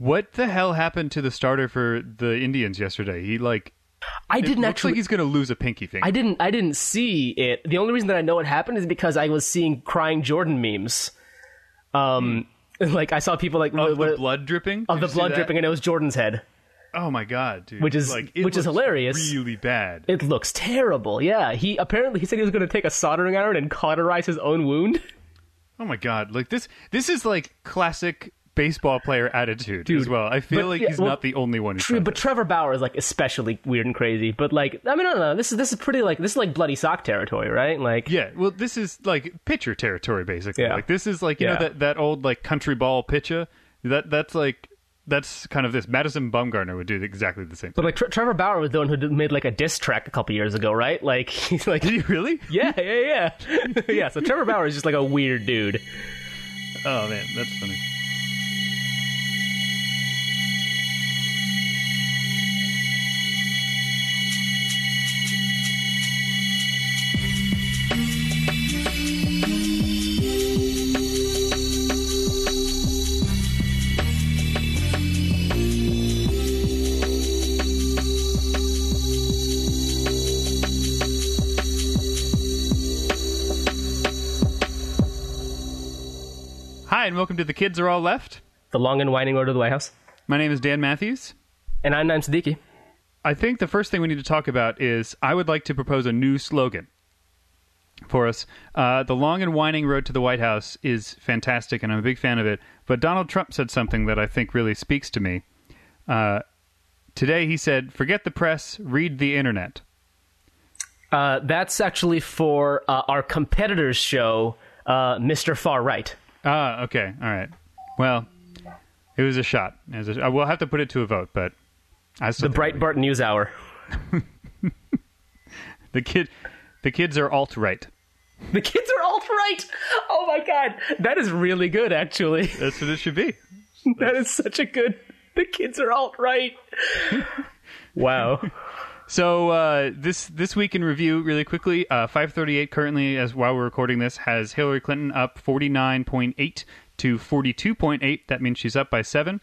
What the hell happened to the starter for the Indians yesterday? He like I didn't looks actually. like he's going to lose a pinky finger. I didn't. I didn't see it. The only reason that I know it happened is because I was seeing crying Jordan memes. Um, like I saw people like of what- the blood dripping of Did the blood dripping, and it was Jordan's head. Oh my god, dude! Which is- like it which is hilarious. Really bad. It looks terrible. Yeah, he apparently he said he was going to take a soldering iron and cauterize his own wound. oh my god! Like this. This is like classic baseball player attitude as well. I feel but- like yeah, he's well, not the only one True, but. Trevor Bauer is like especially weird and crazy. But like, I mean, I don't know. This is this is pretty like this is like bloody sock territory, right? Like, Yeah, well, this is like pitcher territory, basically. Yeah. Like this is like you Yeah. know that that old like country ball pitcher. That that's like that's kind of this. Madison Bumgarner would do exactly the same. but like Tre- Trevor Bauer was the one who did- made like a diss track a couple years ago, right? Like, he's like, Did he really? yeah, yeah, yeah, yeah. So Trevor Bauer is just like a weird dude. Oh man, that's funny. And welcome to the Kids Are All Left. The long and winding road to the White House. My name is Dan Matthews. And I'm Naaim Siddiqui. I think the first thing we need to talk about is I would like to propose a new slogan for us. Uh, the long and winding road to the White House is fantastic, and I'm a big fan of it. But Donald Trump said something that I think really speaks to me. Uh, today he said, "Forget the press, read the internet." Uh, that's actually for uh, our competitor's show, uh, Mr. Far Right. Ah, okay, all right. Well, it was a shot. It was a, we'll have to put it to a vote, but I The Breitbart News Hour. the kid, the kids are alt right. The kids are alt right. Oh my god, that is really good. Actually, That's what it should be. that is such a good. The kids are alt right. wow. So uh, this this week in review, really quickly, uh, 538 currently, as while we're recording this, has Hillary Clinton up 49.8 to 42.8. That means she's up by seven.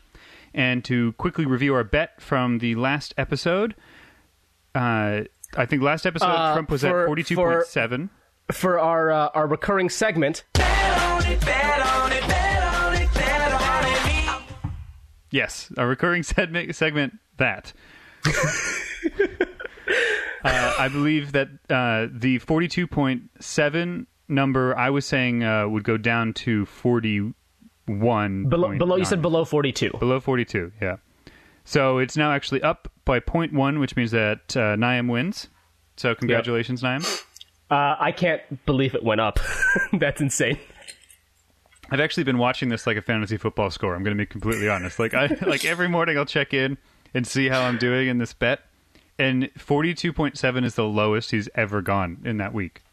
And to quickly review our bet from the last episode, uh, I think last episode Uh, Trump was for- at 42.7. For our uh, our recurring segment, Yes, a recurring segment, segment that. uh, I believe that uh, the 42.7 number I was saying uh, would go down to 41. below below you said below forty two. below 42, yeah. So it's now actually up by 0.1, which means that uh, Naaim wins. So congratulations, Naaim. Uh, I can't believe it went up. That's insane. I've actually been watching this like a fantasy football score. I'm going to be completely honest. Like I like every morning I'll check in and see how I'm doing in this bet. And 42.7 is the lowest he's ever gone in that week.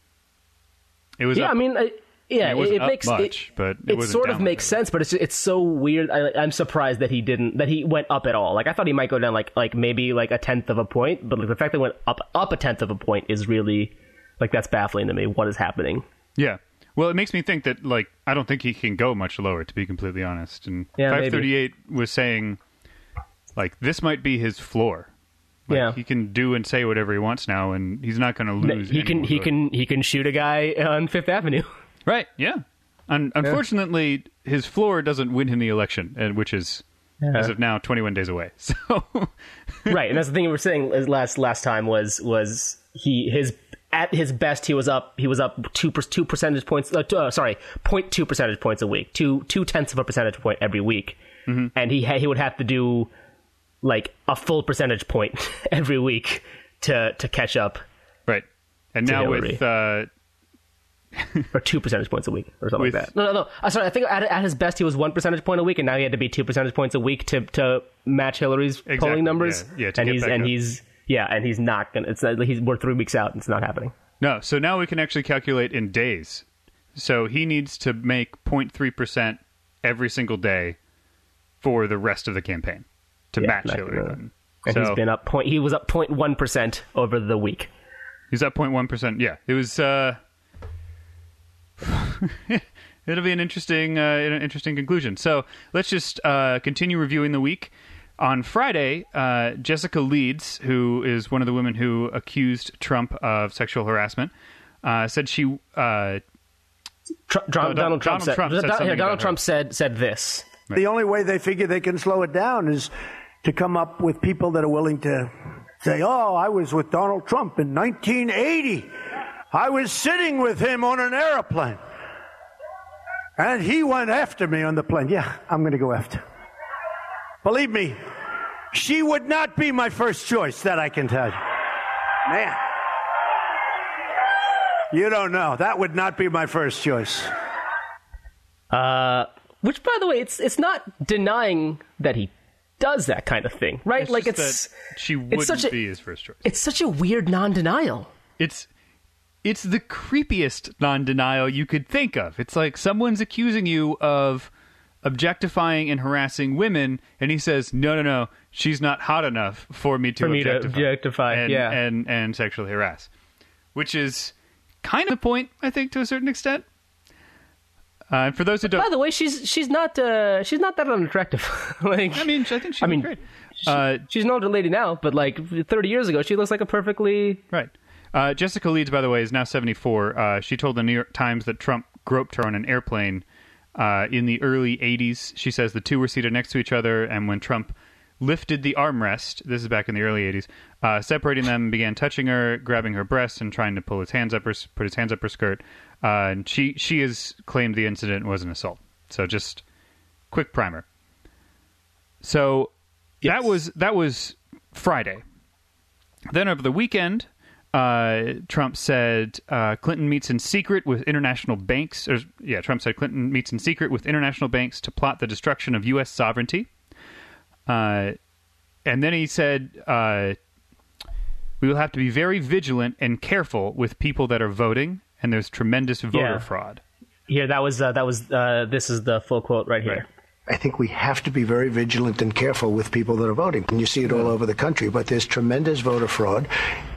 It was Yeah, up, I mean, I, yeah, it it, up makes much, it, but it it sort of makes sense, but it's it's so weird. I, I'm surprised that he didn't that he went up at all. Like I thought he might go down like like maybe like a tenth of a point, but like, the fact that went up up a tenth of a point is really like that's baffling to me. What is happening? Yeah. Well, it makes me think that like I don't think he can go much lower to be completely honest. And Yeah, maybe. 538 was saying like this might be his floor. Like, Yeah. He can do and say whatever he wants now and he's not going to lose. He can he can he can shoot a guy on Fifth Avenue. Right. Yeah. Un- unfortunately, his floor doesn't win him the election, and which is as of now 21 days away. So right, and that's the thing we were saying last last time was was he his at his best he was up he was up two per- two percentage points uh, two, uh, sorry 0.2 percentage points a week two two tenths of a percentage point every week and he ha- he would have to do like a full percentage point every week to to catch up right. And now Hillary. with uh, or two percentage points a week or something With- like that no no no uh, sorry I think at, at his best he was one percentage point a week and now he had to be two percentage points a week to to match Hillary's Exactly, polling numbers yeah, yeah, and he's and up. he's yeah and he's not gonna it's not, he's we're three weeks out and it's not happening. no, so now we can actually calculate in days. So he needs to make 0.3 percent every single day for the rest of the campaign to Yeah, match not Hillary gonna- Clinton. And so he's been up point. He was up 0.1 percent over the week. He's up 0.1 percent. Yeah, it was. uh it'll be an interesting, uh, an interesting conclusion. So let's just uh, continue reviewing the week. On Friday, uh, Jessica Leeds, who is one of the women who accused Trump of sexual harassment, uh, said she. Uh, Tr- Donald, Donald Trump, Trump said, said Don- something yeah, about Donald. Trump said said this. The only way they figure they can slow it down is to come up with people that are willing to say, Oh, I was with Donald Trump in 1980. I was sitting with him on an airplane. And he went after me on the plane. Yeah, I'm going to go after. Believe me, she would not be my first choice, that I can tell you. Man. You don't know. That would not be my first choice. Uh, which, by the way, it's it's not denying that he does that kind of thing, right? it's like just it's that she wouldn't such a- be his first choice. it's such a weird non-denial. It's it's the creepiest non-denial you could think of. It's like someone's accusing you of objectifying and harassing women, and he says, "No, no, no, she's not hot enough for me to For me to objectify, objectify, and, yeah. and and sexually harass," which is kind of the point, I think, to a certain extent. Uh, and for those who don't, by the way, she's she's not uh, she's not that unattractive. like, I mean, I think she's I mean, great. Uh, she's an older lady now, but like 30 years ago, she looks like a perfectly Right. Uh, Jessica Leeds, by the way, is now 74. Uh, she told the New York Times that Trump groped her on an airplane uh, in the early 80s. She says the two were seated next to each other, and when Trump lifted the armrest, this is back in the early 80s, uh, separating them, began touching her, grabbing her breasts, and trying to pull his hands up her, put his hands up her skirt. Uh, and she she has claimed the incident was an assault. So just quick primer. So that was that was Friday. Then over the weekend, uh, Trump said uh, Clinton meets in secret with international banks. Or, yeah, Trump said Clinton meets in secret with international banks to plot the destruction of U.S. sovereignty. Uh, and then he said, uh, "We will have to be very vigilant and careful with people that are voting, and there's tremendous voter Yeah. fraud." Here, that was uh, that was uh, this is the full quote right here. Right. I think we have to be very vigilant and careful with people that are voting. And you see it all over the country, but there's tremendous voter fraud,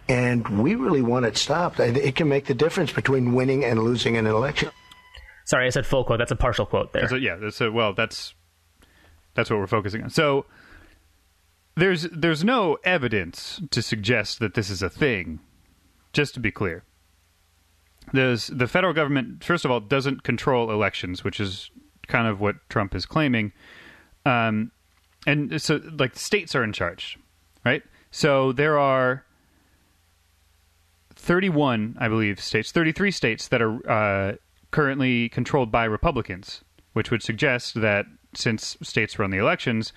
and we really want it stopped. It can make the difference between winning and losing an election. Sorry, I said full quote. That's a partial quote there. So yeah, that's a, well, that's that's what we're focusing on. So there's there's no evidence to suggest that this is a thing. Just to be clear, the federal government. First of all, doesn't control elections, which is kind of what Trump is claiming. Um, and so like states are in charge, right? So there are 31, I believe, states, 33 states that are uh, currently controlled by Republicans, which would suggest that since states run the elections,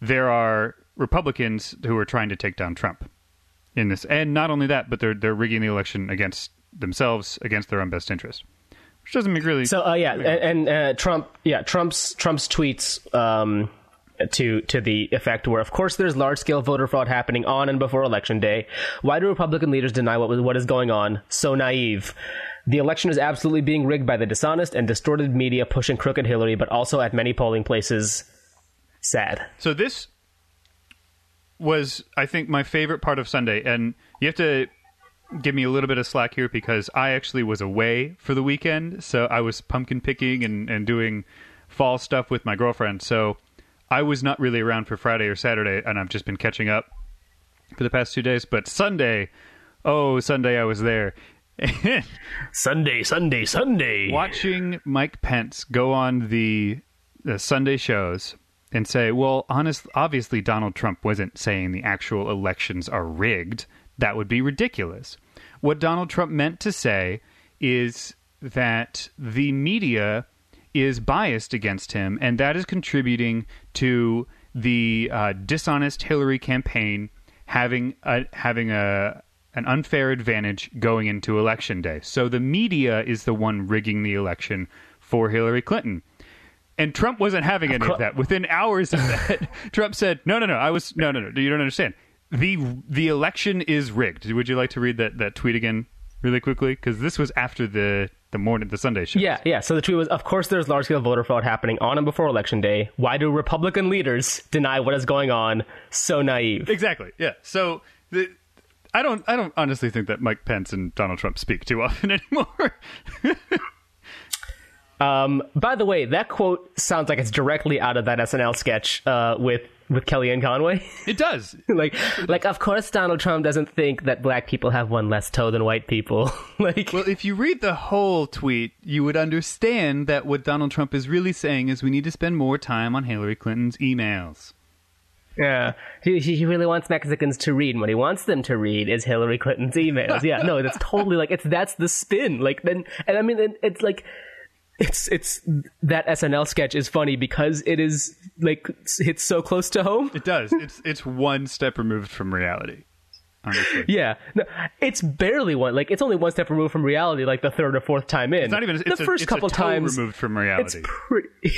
there are Republicans who are trying to take down Trump in this. And not only that, but they're they're rigging the election against themselves, against their own best interest, which doesn't make really. So uh, yeah, and, and uh, Trump, yeah, Trump's Trump's tweets um, to to the effect where, of course, there's large scale voter fraud happening on and before election day. Why do Republican leaders deny what what is going on? So naive. The election is absolutely being rigged by the dishonest and distorted media pushing crooked Hillary, but also at many polling places. Sad. So this was, I think, my favorite part of Sunday, and you have to give me a little bit of slack here because I actually was away for the weekend, so I was pumpkin picking and, and doing fall stuff with my girlfriend. So I was not really around for Friday or Saturday, and I've just been catching up for the past two days. But Sunday, oh Sunday, I was there. Sunday, Sunday, Sunday. watching Mike Pence go on the, the Sunday shows and say, "Well, honest, obviously Donald Trump wasn't saying the actual elections are rigged. That would be ridiculous." What Donald Trump meant to say is that the media is biased against him, and that is contributing to the uh, dishonest Hillary campaign having a, having a an unfair advantage going into election day. So the media is the one rigging the election for Hillary Clinton. And Trump wasn't having any of that. Within hours of that, Trump said, "No, no, no. I was no, no, no. You don't understand. The The election is rigged." Would you like to read that that tweet again, really quickly? Because this was after the the morning, the Sunday show. Yeah, yeah. So the tweet was, of course, there's large scale voter fraud happening on and before election day. Why do Republican leaders deny what is going on? So naive. Exactly. Yeah. So the, I don't I don't honestly think that Mike Pence and Donald Trump speak too often anymore. Um, by the way, that quote sounds like it's directly out of that SNL sketch uh, with with Kellyanne Conway. It does. like, like of course Donald Trump doesn't think that black people have one less toe than white people. like, Well, if you read the whole tweet, you would understand that what Donald Trump is really saying is we need to spend more time on Hillary Clinton's emails. yeah, he, he really wants Mexicans to read. And what he wants them to read is Hillary Clinton's emails. yeah, no, that's totally like it's that's the spin. Like then, and I mean, it, it's like. It's it's that SNL sketch is funny because it is like it's so close to home. It does. it's it's one step removed from reality. Honestly. Yeah, no, it's barely one. Like it's only one step removed from reality. Like the third or fourth time in. It's not even the a, first it's couple times. removed from It's reality. pretty.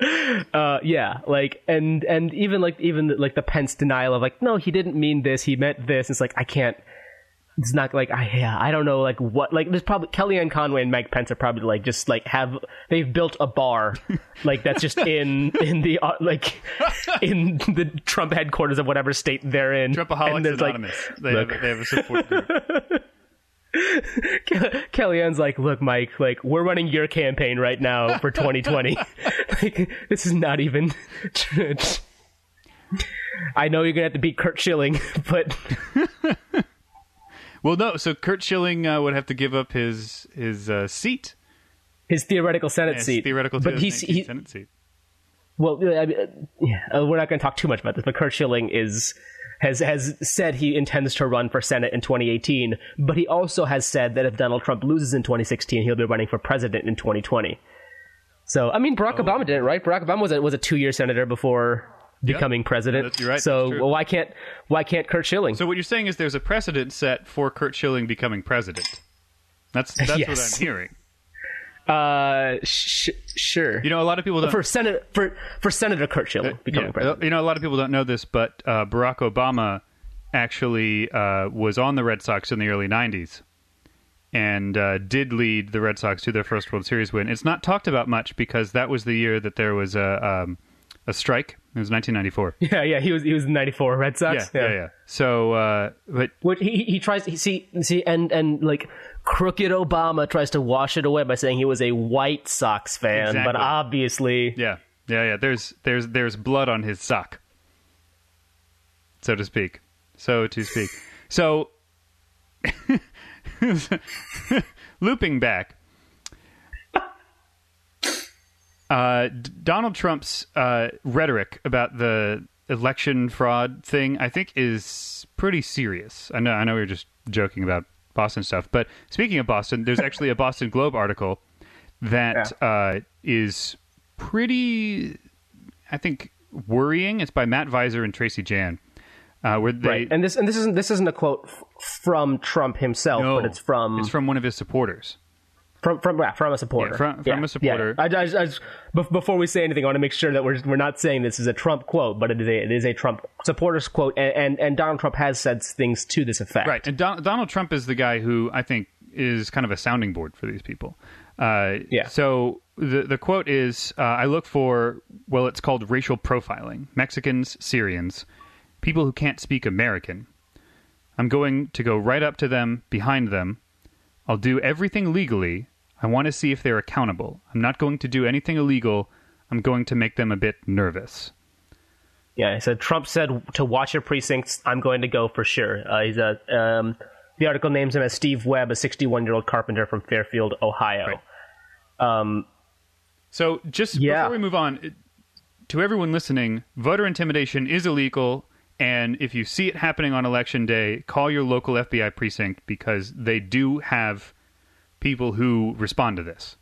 uh, yeah, like and and even like even like the Pence denial of like no, he didn't mean this. He meant this. It's like I can't. It's not like I yeah I don't know like what like there's probably Kellyanne Conway and Mike Pence are probably like just like have they've built a bar like that's just in in the uh, like in the Trump headquarters of whatever state they're in. Trumpaholics And there's, like, Anonymous. they, have, they have a support group. Kellyanne's like, look, Mike, like we're running your campaign right now for 2020. like this is not even. I know you're gonna have to beat Curt Schilling, but well, no. So Curt Schilling uh, would have to give up his his uh, seat, his theoretical Senate his seat. theoretical but he's 2019 he, Senate seat. well, I mean, uh, yeah, we're not going to talk too much about this, but Curt Schilling is has has said he intends to run for Senate in 2018, but he also has said that if Donald Trump loses in 2016, he'll be running for president in 2020. So, I mean, Barack Obama didn't, right? Barack Obama was a, was a two year senator before becoming president. That's- you're right, So, well, why can't why can't Curt Schilling? So what you're saying is there's a precedent set for Curt Schilling becoming president. That's that's what I'm hearing. uh, sh- sure. You know, a lot of people don't. for Senator for for Senator Curt Schilling becoming Yeah, president. You know, a lot of people don't know this, but uh, Barack Obama actually uh, was on the Red Sox in the early '90s and uh, did lead the Red Sox to their first World Series win. It's not talked about much because that was the year that there was a um, a strike. It was 1994. Yeah, yeah, he was he was in '94 Red Sox. Yeah, yeah, yeah. So, uh, but What he he tries he see see and and like crooked Obama tries to wash it away by saying he was a White Sox fan, but obviously yeah, yeah, yeah. There's there's there's blood on his sock, so to speak. So to speak. So, looping back, uh, D- Donald Trump's uh, rhetoric about the election fraud thing, I think, is pretty serious. I know, I know, we were just joking about Boston stuff, but speaking of Boston, there's actually a Boston Globe article that uh, is pretty, I think, worrying. It's by Matt Viser and Tracy Jan, uh, where they right. And this and this isn't this isn't a quote f- from Trump himself, no, but it's from it's from one of his supporters. From from yeah, from a supporter. Yeah, from- from a supporter. I, I, I before we say anything, I want to make sure that we're we're not saying this is a Trump quote, but it is a it is a Trump supporter's quote, and and, and Donald Trump has said things to this effect. Right, and Don- Donald Trump is the guy who I think is kind of a sounding board for these people. Uh, Yeah. So the the quote is, uh, "I look for well, it's called racial profiling: Mexicans, Syrians, people who can't speak American. I'm going to go right up to them, behind them. I'll do everything legally. I want to see if they're accountable. I'm not going to do anything illegal. I'm going to make them a bit nervous." Yeah, so Trump said to watch your precincts. I'm going to go for sure. Uh, he's a um, the article names him as Steve Webb, a 61 year old carpenter from Fairfield, Ohio. Right. Um, So, just Yeah. before we move on, to everyone listening, voter intimidation is illegal, and if you see it happening on election day, call your local FBI precinct because they do have people who respond to this.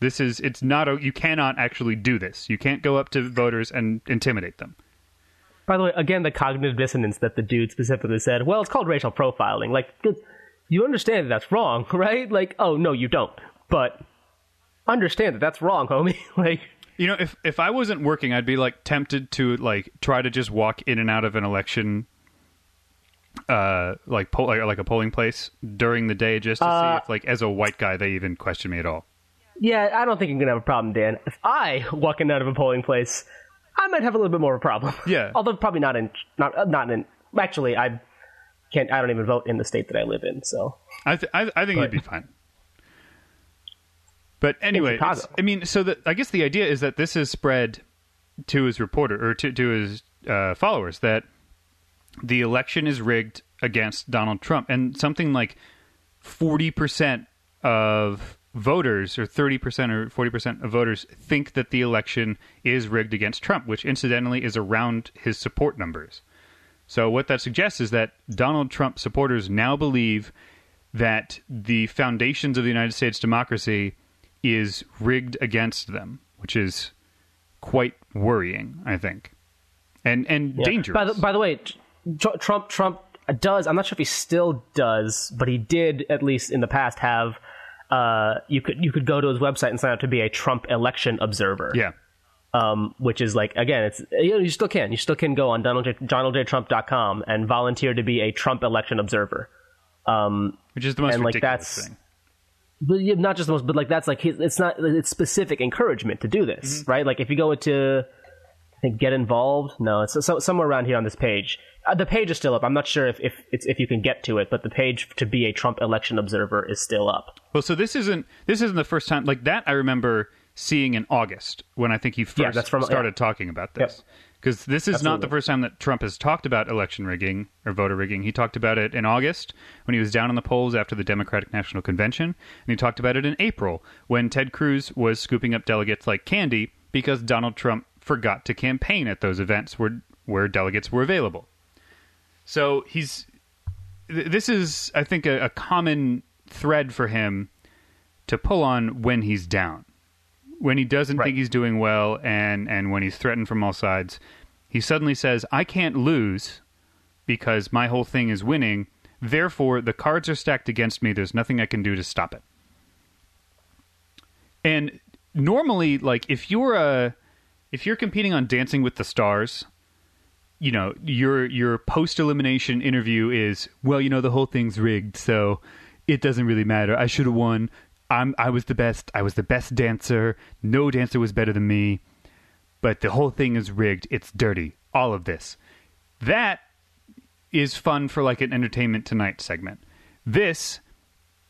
This is it's not a you cannot actually do this. You can't go up to voters and intimidate them. by the way, again, the cognitive dissonance that the dude specifically said. Well, it's called racial profiling. Like, you understand that that's wrong, right? Like, oh no, you don't. But understand that that's wrong, homie. like, You know, if if I wasn't working, I'd be like tempted to like try to just walk in and out of an election uh like poll like, like a polling place during the day just to see if like as a white guy they even question me at all. yeah, I don't think you're gonna have a problem, Dan. If I walking out of a polling place, I might have a little bit more of a problem. Yeah. although probably not in not uh, not in. Actually, I can't. I don't even vote in the state that I live in. So I th- I, I think But- you'd be fine. But anyway, I mean, so the, I guess the idea is that this is spread to his reporter or to, to his uh, followers that the election is rigged against Donald Trump, and something like forty percent of voters, or thirty percent or forty percent of voters, think that the election is rigged against Trump, which incidentally is around his support numbers. So what that suggests is that Donald Trump supporters now believe that the foundations of the United States democracy is rigged against them, which is quite worrying, I think, and and Yeah. dangerous. By the, by the way, Tr- Trump Trump does. I'm not sure if he still does, but he did at least in the past have. Uh, you could you could go to his website and sign up to be a Trump election observer. yeah, um, which is like again, it's you know you still can you still can go on Donald J, DonaldJTrump.com and volunteer to be a Trump election observer. Um, which is the most and, like, ridiculous that's- thing. But not just the most, but like that's like his, it's not it's specific encouragement to do this, Mm-hmm. right? Like if you go into I think get involved. No, it's so, somewhere around here on this page. Uh, the page is still up. I'm not sure if if it's, if you can get to it, but the page to be a Trump election observer is still up. Well, so this isn't this isn't the first time like that. I remember seeing in August when I think he first Yeah, that's from- started yeah. talking about Yep. Because this is not the first time that Trump has talked about election rigging or voter rigging. He talked about it in August when he was down in the polls after the Democratic National Convention, and he talked about it in April when Ted Cruz was scooping up delegates like candy because Donald Trump forgot to campaign at those events where where delegates were available. So he's th- this is I think a, a common thread for him to pull on when he's down. When he doesn't Right. think he's doing well and and when he's threatened from all sides, he suddenly says, "I can't lose because my whole thing is winning. Therefore, the cards are stacked against me. There's nothing I can do to stop it." And normally like if you're a if you're competing on Dancing with the Stars, you know your your post elimination interview is well you know the whole thing's rigged so it doesn't really matter i should have won i'm i was the best i was the best dancer. No dancer was better than me. But the whole thing is rigged. It's dirty. All of this. That is fun for like an entertainment tonight segment. This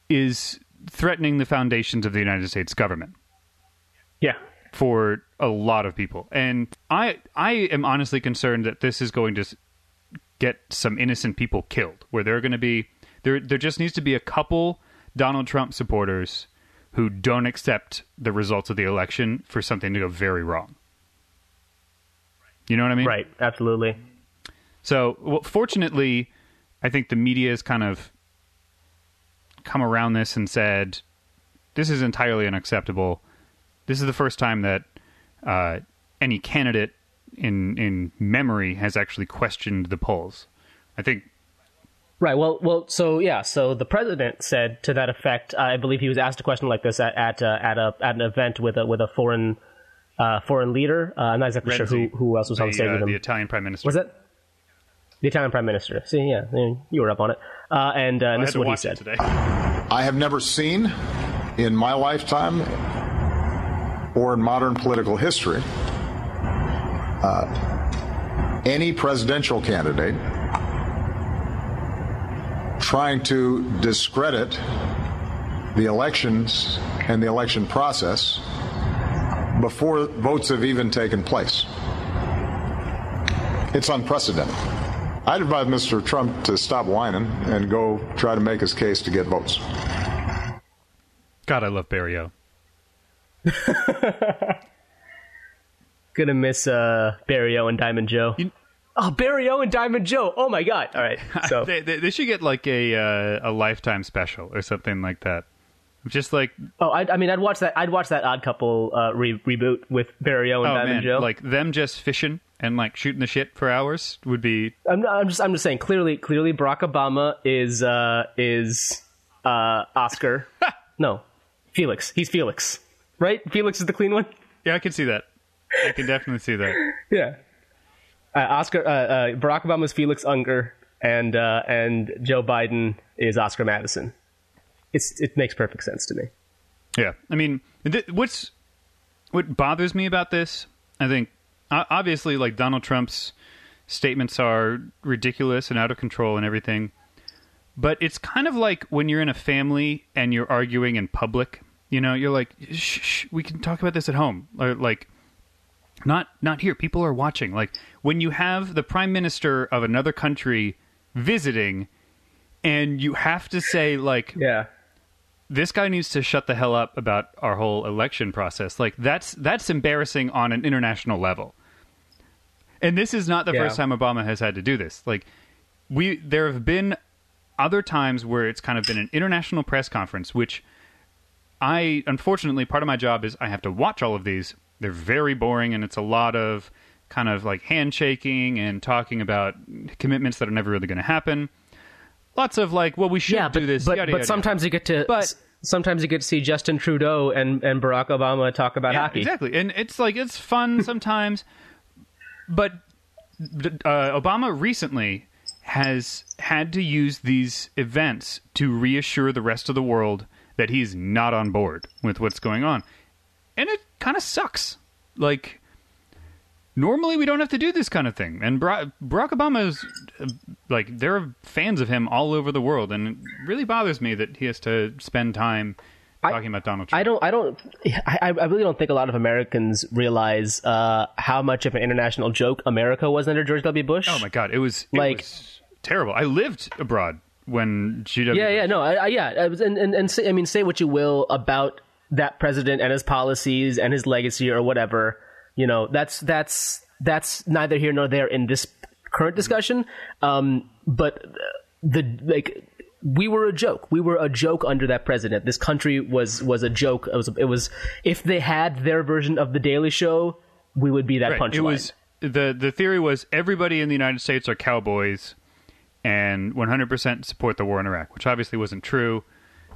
is threatening the foundations of the united states government. Yeah, for a lot of people. And I I am honestly concerned that this is going to get some innocent people killed. Where there are going to be there there just needs to be a couple Donald Trump supporters who don't accept the results of the election for something to go very wrong. You know what I mean? right, absolutely. So, well, fortunately, I think the media has kind of come around this and said this is entirely unacceptable. This is the first time that uh, any candidate in in memory has actually questioned the polls. I think Right. Well, well. So yeah. So the president said to that effect. I believe he was asked a question like this at at uh, at a at an event with a with a foreign uh, foreign leader. Uh, I'm not exactly sure who who else was on the, stage uh, with him. the Italian prime minister. was it? the Italian prime minister? See, yeah, you were up on it. Uh, and uh, I this had is to what he said. today. I have never seen in my lifetime or in modern political history uh, any presidential candidate trying to discredit the elections and the election process before votes have even taken place. It's unprecedented. I'd advise Mr. Trump to stop whining and go try to make his case to get votes. God, I love Barrio. Gonna miss uh, Barrio and Diamond Joe. Oh, Barrio and Diamond Joe. Oh my god. All right. So They, they, they should get like a uh, a lifetime special or something like that. Just like Oh, I, I mean, I'd watch that. I'd watch that Odd Couple uh, re- reboot with Barrio and oh Diamond man, Joe. like them just fishing and like shooting the shit for hours would be I'm, I'm just, I'm just saying. Clearly, clearly, Barack Obama is uh, is uh, Oscar. no, Felix. He's Felix, right? Felix is the clean one. yeah. I can see that. I can definitely see that. Yeah. Uh, Oscar. Uh, uh, Barack Obama is Felix Unger, and uh, and Joe Biden is Oscar Madison. It's it makes perfect sense to me. Yeah, I mean, th- what's what bothers me about this? I think obviously, like Donald Trump's statements are ridiculous and out of control and everything, but it's kind of like when you're in a family and you're arguing in public You know, you're like, shh, shh, we can talk about this at home, or like, not not here. People are watching. Like when you have the prime minister of another country visiting, and you have to say like, Yeah. this guy needs to shut the hell up about our whole election process. Like that's that's embarrassing on an international level. And this is not the Yeah. first time Obama has had to do this. Like we there have been other times where it's kind of been an international press conference which I unfortunately part of my job is I have to watch all of these. They're very boring and it's a lot of kind of like handshaking and talking about commitments that are never really going to happen. Lots of like, well, we should yeah, but, do this. but, yada, but yada, sometimes you get to But- sometimes you get to see Justin Trudeau and, and Barack Obama talk about yeah, hockey. Exactly, and it's like it's fun sometimes, but uh, Obama recently has had to use these events to reassure the rest of the world that he's not on board with what's going on, and it kind of sucks. Like normally we don't have to do this kind of thing, and Barack, Barack Obama is uh, like there are fans of him all over the world, and it really bothers me that he has to spend time talking about Donald Trump. I don't. I don't. I, I really don't think a lot of Americans realize uh, how much of an international joke America was under George W. Bush. Oh my god, it was it Like- was terrible. I lived abroad when GW. Yeah, yeah, no, I, I, yeah, and and, and say, I mean, say what you will about that president and his policies and his legacy or whatever. You know, that's that's that's neither here nor there in this current discussion. Um, but the like. We were a joke. We were a joke under that president. This country was was a joke. It was. It was. If they had their version of the Daily Show, we would be that Right. punchline. It was the the theory was everybody in the United States are cowboys and 100% support the war in Iraq, which obviously wasn't true.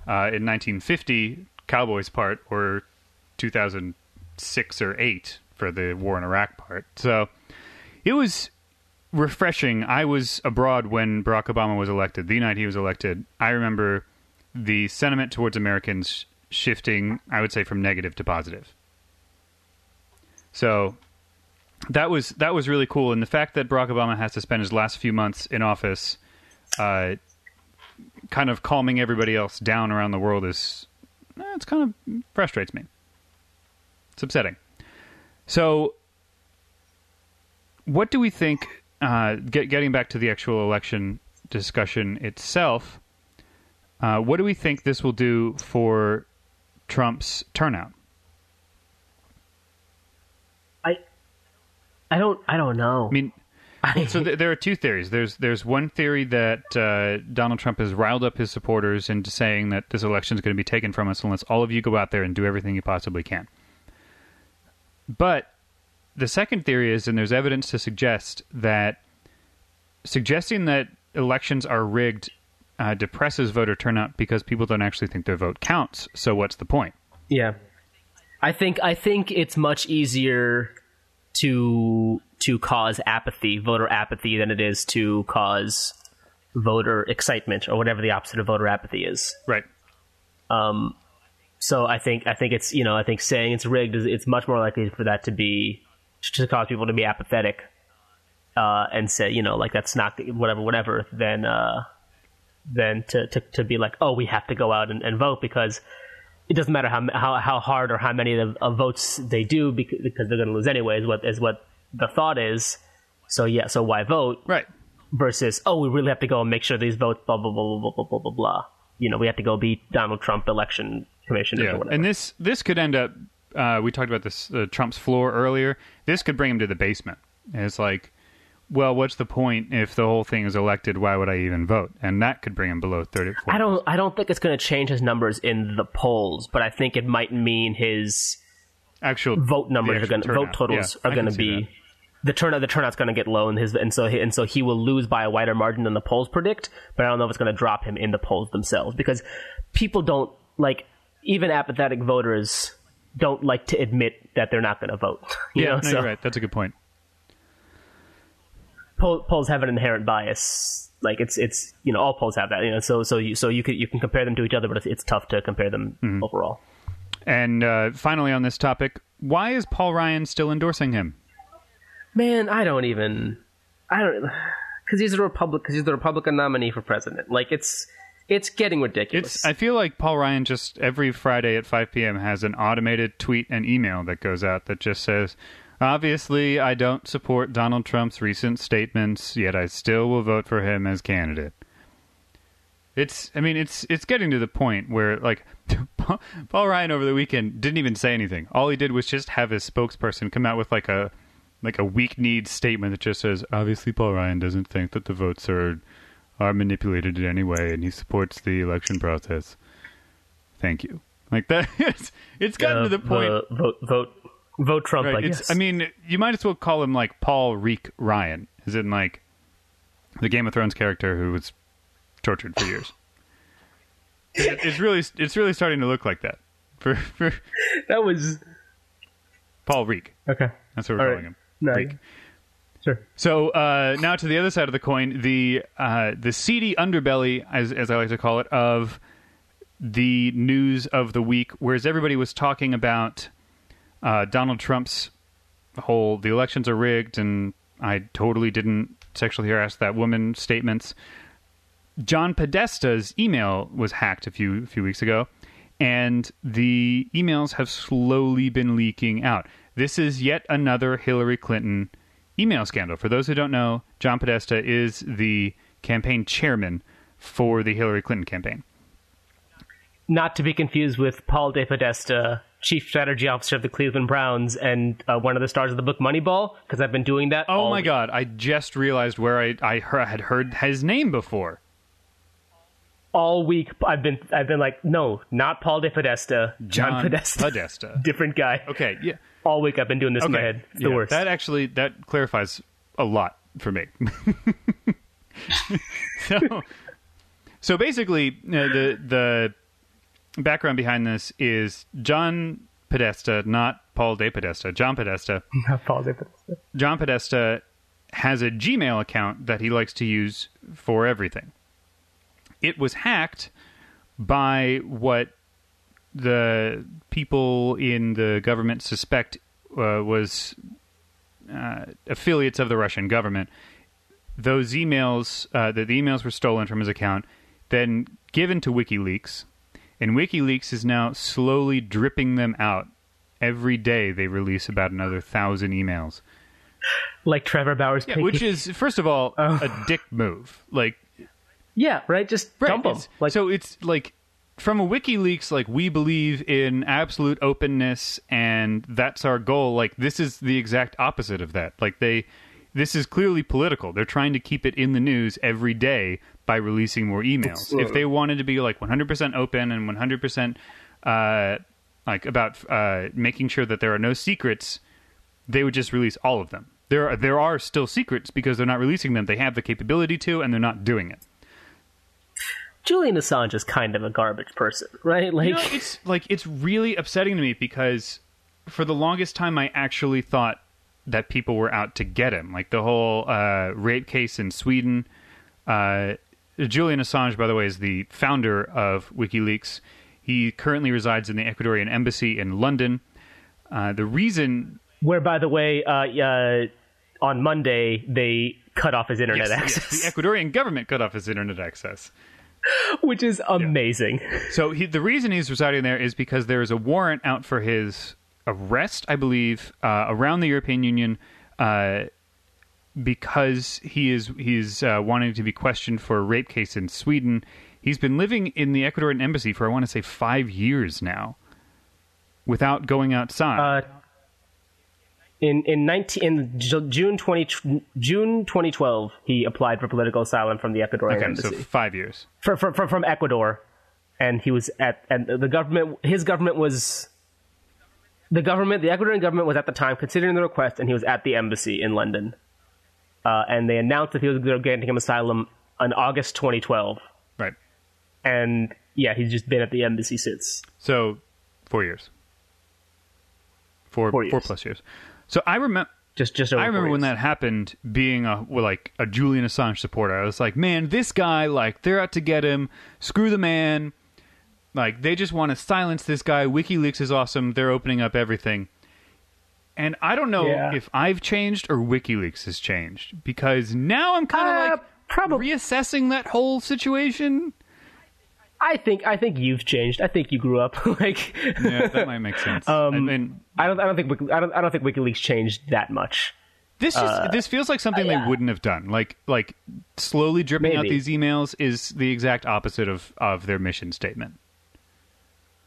Uh, in 1950, cowboys part or 2006 or 8 for the war in Iraq part. So it was refreshing. I was abroad when Barack Obama was elected. The night he was elected, I remember the sentiment towards Americans shifting, I would say, from negative to positive. So that was that was really cool, and the fact that Barack Obama has to spend his last few months in office, uh, kind of calming everybody else down around the world is, eh, it's kind of frustrates me. It's upsetting. So, what do we think? Uh, get, getting back to the actual election discussion itself, uh, what do we think this will do for Trump's turnout? I. I don't. I don't know. I mean, so th- there are two theories. There's there's one theory that uh, Donald Trump has riled up his supporters into saying that this election is going to be taken from us unless all of you go out there and do everything you possibly can. But the second theory is, and there's evidence to suggest that suggesting that elections are rigged uh, depresses voter turnout because people don't actually think their vote counts. So what's the point? Yeah, I think I think it's much easier to to cause apathy, voter apathy, than it is to cause voter excitement or whatever the opposite of voter apathy is. Right. Um, so I think I think it's you know I think saying it's rigged is it's much more likely for that to be to cause people to be apathetic uh, and say you know like that's not whatever whatever than uh, than to, to to be like oh we have to go out and, and vote because it doesn't matter how how how hard or how many of, of votes they do because, because they're going to lose anyway is what is what the thought is. So yeah, so why vote? Right. versus oh we really have to go and make sure these votes blah blah blah blah blah blah blah blah. You know we have to go beat Donald Trump election commissioners or whatever. And this this could end up. Uh, we talked about this uh, Trump's floor earlier. This could bring him to the basement. And it's like, well, what's the point if the whole thing is elected? Why would I even vote? And that could bring him below thirty. I don't I don't think it's going to change his numbers in the polls, but I think it might mean his actual vote the numbers are going to vote totals Yeah, are going to be that. the turnout the turnout's going to get low and his and so he, and so he will lose by a wider margin than the polls predict but I don't know if it's going to drop him in the polls themselves because people don't like even apathetic voters don't like to admit that they're not going to vote you Yeah, know no, so you're right. That's a good point. poll, polls have an inherent bias like it's it's you know all polls have that you know so so you so you can you can compare them to each other but it's, it's tough to compare them Mm-hmm. overall And uh, finally, on this topic, why is Paul Ryan still endorsing him? Man, I don't even. I don't because he's a Republic because he's the Republican nominee for president. Like it's It's getting ridiculous. It's. I feel like Paul Ryan just every Friday at 5 p.m. has an automated tweet and email that goes out that just says, "Obviously, I don't support Donald Trump's recent statements, yet I still will vote for him as candidate." It's. I mean, it's. It's getting to the point where like Paul Ryan over the weekend didn't even say anything. All he did was just have his spokesperson come out with like a like a weak need statement that just says, "Obviously, Paul Ryan doesn't think that the votes are." Are manipulated in any way, and he supports the election process. Thank you. Like that, it's it's gotten Uh, to the point. vo- vote, vote, vote Trump. right, I guess. I mean, you might as well call him like Paul Reek Ryan, as in like the Game of Thrones character who was tortured for years. It- it's really, it's really starting to look like that for for that was Paul Reek. okay. That's what we're All calling right. him. No, Reek. Sure. So uh, now to the other side of the coin, the uh, the seedy underbelly, as as I like to call it, of the news of the week, whereas everybody was talking about uh, Donald Trump's whole "the elections are rigged" and I totally didn't sexually harass that woman statements. John Podesta's email was hacked a few a few weeks ago, and the emails have slowly been leaking out. This is yet another Hillary Clinton email scandal. For those who don't know, John Podesta is the campaign chairman for the Hillary Clinton campaign. Not to be confused with Paul DePodesta, chief strategy officer of the Cleveland Browns and uh, one of the stars of the book Moneyball, because I've been doing that. Oh my week. God! I just realized where I I heard, had heard his name before. All week, I've been I've been like, no, not Paul DePodesta, John, Podesta, Podesta. different guy. Okay, yeah. All week, I've been doing this in my head. It's the yeah, worst. That actually that clarifies a lot for me. so, so basically, uh, the the background behind this is John Podesta, not Paul DePodesta. John Podesta. Not Paul DePodesta. John Podesta has a Gmail account that he likes to use for everything. It was hacked by what the people in the government suspect uh, was uh, affiliates of the Russian government. Those emails, uh, the, the emails were stolen from his account, then given to WikiLeaks, and WikiLeaks is now slowly dripping them out. Every day they release about another thousand emails. Like Trevor Bauer's Yeah, which is first of all a dick move. Like, yeah, right. Just right, dump 'em. it's- Like so it's like from a WikiLeaks, like we believe in absolute openness, and that's our goal. Like this is the exact opposite of that. Like they, this is clearly political. They're trying to keep it in the news every day by releasing more emails. If they wanted to be like 100% open and 100% uh, like about uh, making sure that there are no secrets, they would just release all of them. There are, there are still secrets because they're not releasing them. They have the capability to, and they're not doing it. Julian Assange is kind of a garbage person, right? Like You know, it's like it's really upsetting to me because for the longest time I actually thought that people were out to get him. Like the whole uh, rape case in Sweden. Uh, Julian Assange, by the way, is the founder of WikiLeaks. He currently resides in the Ecuadorian embassy in London. Uh, the reason where, by the way, uh, uh, on Monday they cut off his internet yes, access, yes, the Ecuadorian government cut off his internet access. which is amazing. So he, the reason he's residing there is because there is a warrant out for his arrest, I believe, uh, around the European Union, uh, because he is he's uh, wanting to be questioned for a rape case in Sweden. He's been living in the Ecuadorian embassy for I want to say five years now, without going outside. In in 19 in June 20 June 2012 he applied for political asylum from the Ecuadorian okay, embassy so five years. from, from from from Ecuador and he was at and the government his government was the government the Ecuadorian government was at the time considering the request and he was at the embassy in London uh, and they announced that he was granting him asylum on August 2012 Right. and yeah he's just been at the embassy since So four years. Four, Four years. four plus years. So I remember. just just over I remember when that happened, being a well, like a Julian Assange supporter. I was like, man, this guy, like, they're out to get him. Screw the man. Like, they just want to silence this guy. WikiLeaks is awesome. They're opening up everything. And I don't know Yeah. if I've changed or WikiLeaks has changed because now I'm kind of Uh, like probably- reassessing that whole situation. I think I think you've changed. I think you grew up. like, Yeah, that might make sense. I um, mean, I don't I don't think Wiki, I don't I don't think WikiLeaks changed that much. this just, uh, this feels like something they wouldn't have done. Like like slowly dripping out these emails is the exact opposite of of their mission statement.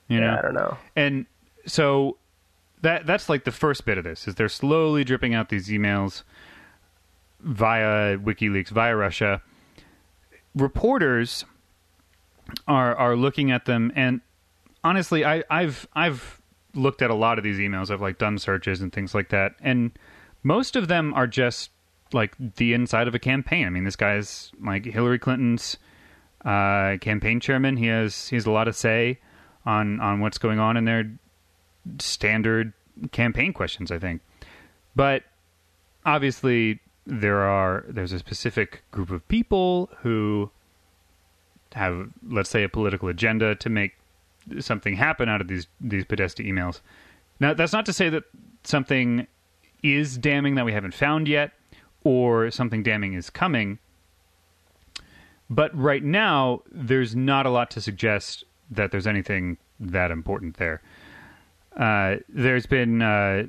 You know, Yeah, I don't know. and so that that's like the first bit of this is they're slowly dripping out these emails via WikiLeaks via Russia. Reporters are are looking at them, and honestly, I, I've I've looked at a lot of these emails. I've like done searches and things like that, and most of them are just like the inside of a campaign. I mean, this guy's like Hillary Clinton's uh, campaign chairman. He has he has a lot of say on on what's going on in their standard campaign questions. I think, but obviously there are there's a specific group of people who have let's say a political agenda to make something happen out of these these Podesta emails. Now that's not to say that something is damning that we haven't found yet or something damning is coming. But right now there's not a lot to suggest that there's anything that important there. Uh, there's been uh,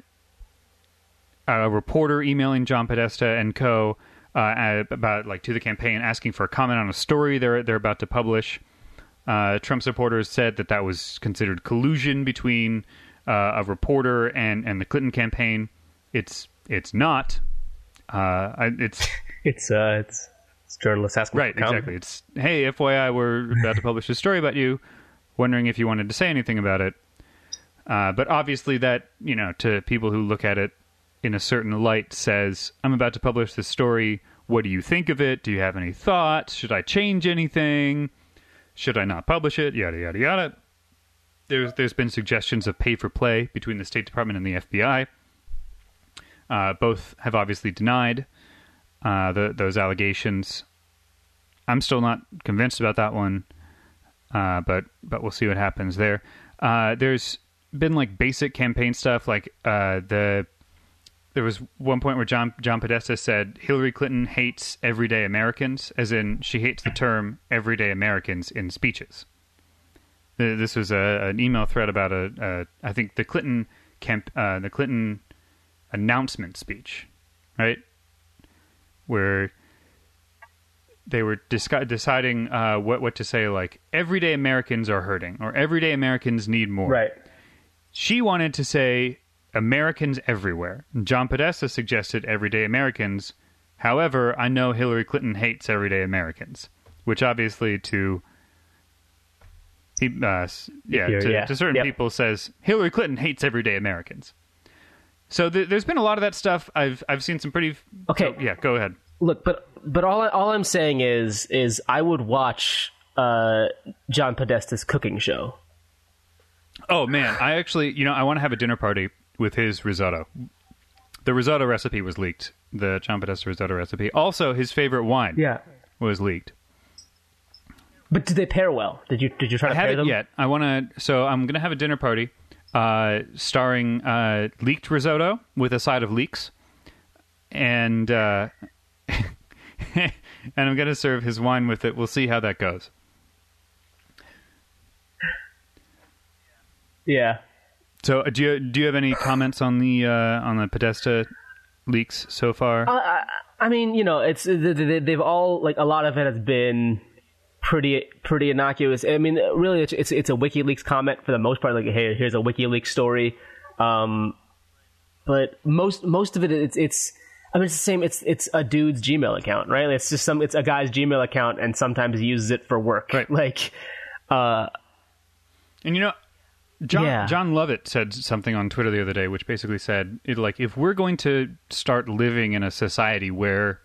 a reporter emailing John Podesta and co. Uh, about like to the campaign asking for a comment on a story they're they're about to publish. Uh, Trump supporters said that that was considered collusion between uh, a reporter and, and the Clinton campaign. It's it's not. Uh, it's It's uh it's, it's journalists asking right exactly. It's hey, FYI, we're about to publish a story about you. Wondering if you wanted to say anything about it. Uh, but obviously, that you know, to people who look at it in a certain light, says, "I'm about to publish this story. What do you think of it? Do you have any thoughts? Should I change anything? Should I not publish it? Yada yada yada." There's there's been suggestions of pay for play between the State Department and the FBI. Uh, both have obviously denied uh, the, those allegations. I'm still not convinced about that one, uh, but but we'll see what happens there. Uh, there's been like basic campaign stuff, like uh, the there was one point where John John Podesta said Hillary Clinton hates everyday Americans, as in she hates the term everyday Americans in speeches. This was a, an email thread about a, a I think the Clinton camp uh, the Clinton announcement speech, right, where they were deciding uh, what what to say, like everyday Americans are hurting or everyday Americans need more. Right. She wanted to say Americans everywhere. John Podesta suggested everyday Americans. However, I know Hillary Clinton hates everyday Americans, which obviously to pe- uh, yeah, Here, to, yeah. to certain Yep. people says Hillary Clinton hates everyday Americans. So th- there's been a lot of that stuff. I've I've seen some pretty Okay. so, yeah, go ahead. Look, but but all I, all I'm saying is is I would watch uh John Podesta's cooking show. Oh man, I actually, you know, I want to have a dinner party with his risotto. The risotto recipe was leaked. The Podesta risotto recipe. Also, his favorite wine Yeah. was leaked. But did they pair well? Did you did you try I to pair them? yet. I want to. So I'm going to have a dinner party, uh, starring uh, leaked risotto with a side of leeks, and uh, and I'm going to serve his wine with it. We'll see how that goes. Yeah. So, uh, do you do you have any comments on the uh, on the Podesta leaks so far? I mean, you know, it's they- they- they've all like a lot of it has been pretty pretty innocuous. I mean, really, it's it's, it's a WikiLeaks comment for the most part. Like, hey, here's a WikiLeaks story. Um, but most most of it, it's it's. I mean, it's the same. It's it's a dude's Gmail account, right? It's just some. It's a guy's Gmail account, and sometimes he uses it for work. Right. Like, uh, And you know, John Yeah. Jon Lovett said something on Twitter the other day, which basically said, it, like, if we're going to start living in a society where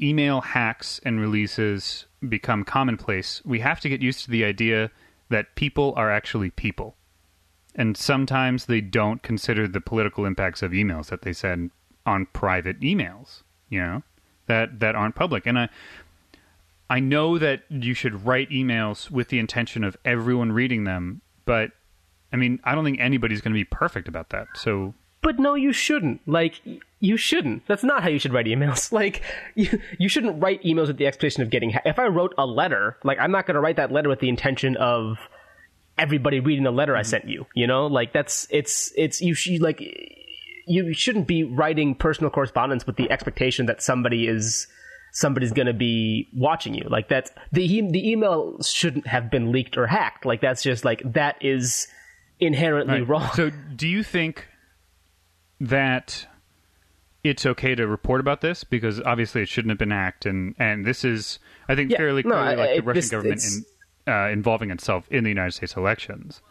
email hacks and releases become commonplace, we have to get used to the idea that people are actually people. And sometimes they don't consider the political impacts of emails that they send on private emails, you know, that that aren't public. And I I know that you should write emails with the intention of everyone reading them, but I mean, I don't think anybody's going to be perfect about that. So but no, you shouldn't. Like, you shouldn't. That's not how you should write emails. Like, you, you shouldn't write emails with the expectation of getting. Ha- if I wrote a letter, like, I'm not going to write that letter with the intention of everybody reading the letter I mm-hmm. sent you. You know, like that's it's it's you should like you shouldn't be writing personal correspondence with the expectation that somebody is somebody's going to be watching you. Like that's the e- the email shouldn't have been leaked or hacked. Like that's just like that is inherently Right. wrong. So, do you think that it's okay to report about this because obviously it shouldn't have been hacked, and and this is, I think, Yeah, fairly no, clearly I- like the Russian this- government in, uh, involving itself in the United States elections.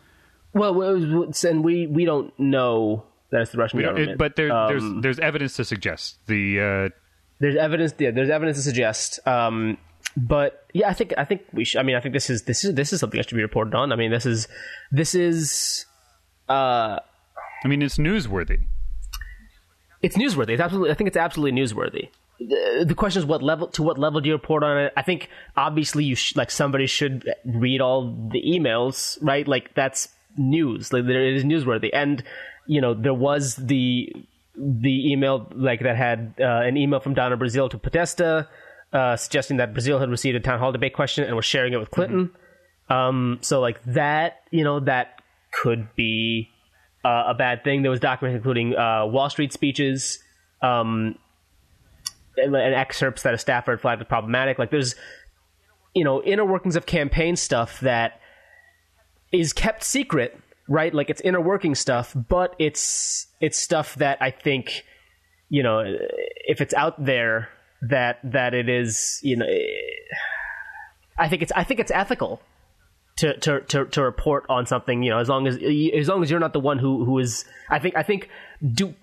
well, and we we don't know that it's the Russian government. it- but there, Um, there's there's evidence to suggest the uh, there's evidence yeah, there's evidence to suggest um but yeah i think i think we should i mean i think this is this is this is something that should be reported on. I mean this is this is uh I mean, it's newsworthy. it's newsworthy. It's absolutely i think it's absolutely newsworthy. The, the question is what level to what level do you report on it? I think obviously you sh- like somebody should read all the emails right? Like that's news. Like there it is newsworthy. And you know there was the the email like that had uh, an email from Donna Brazile to Podesta uh, suggesting that Brazile had received a town hall debate question and was sharing it with Clinton. Um, so like that, you know, that could be uh, a bad thing. There was documents including uh, Wall Street speeches, um, and, and excerpts that a staffer had flagged as problematic. Like there's, you know, inner workings of campaign stuff that is kept secret, right? Like it's inner working stuff, but it's it's stuff that I think, you know, if it's out there, that that it is, you know, I think it's I think it's ethical to to to, to report on something, you know, as long as as long as you're not the one who who is. I think I think do.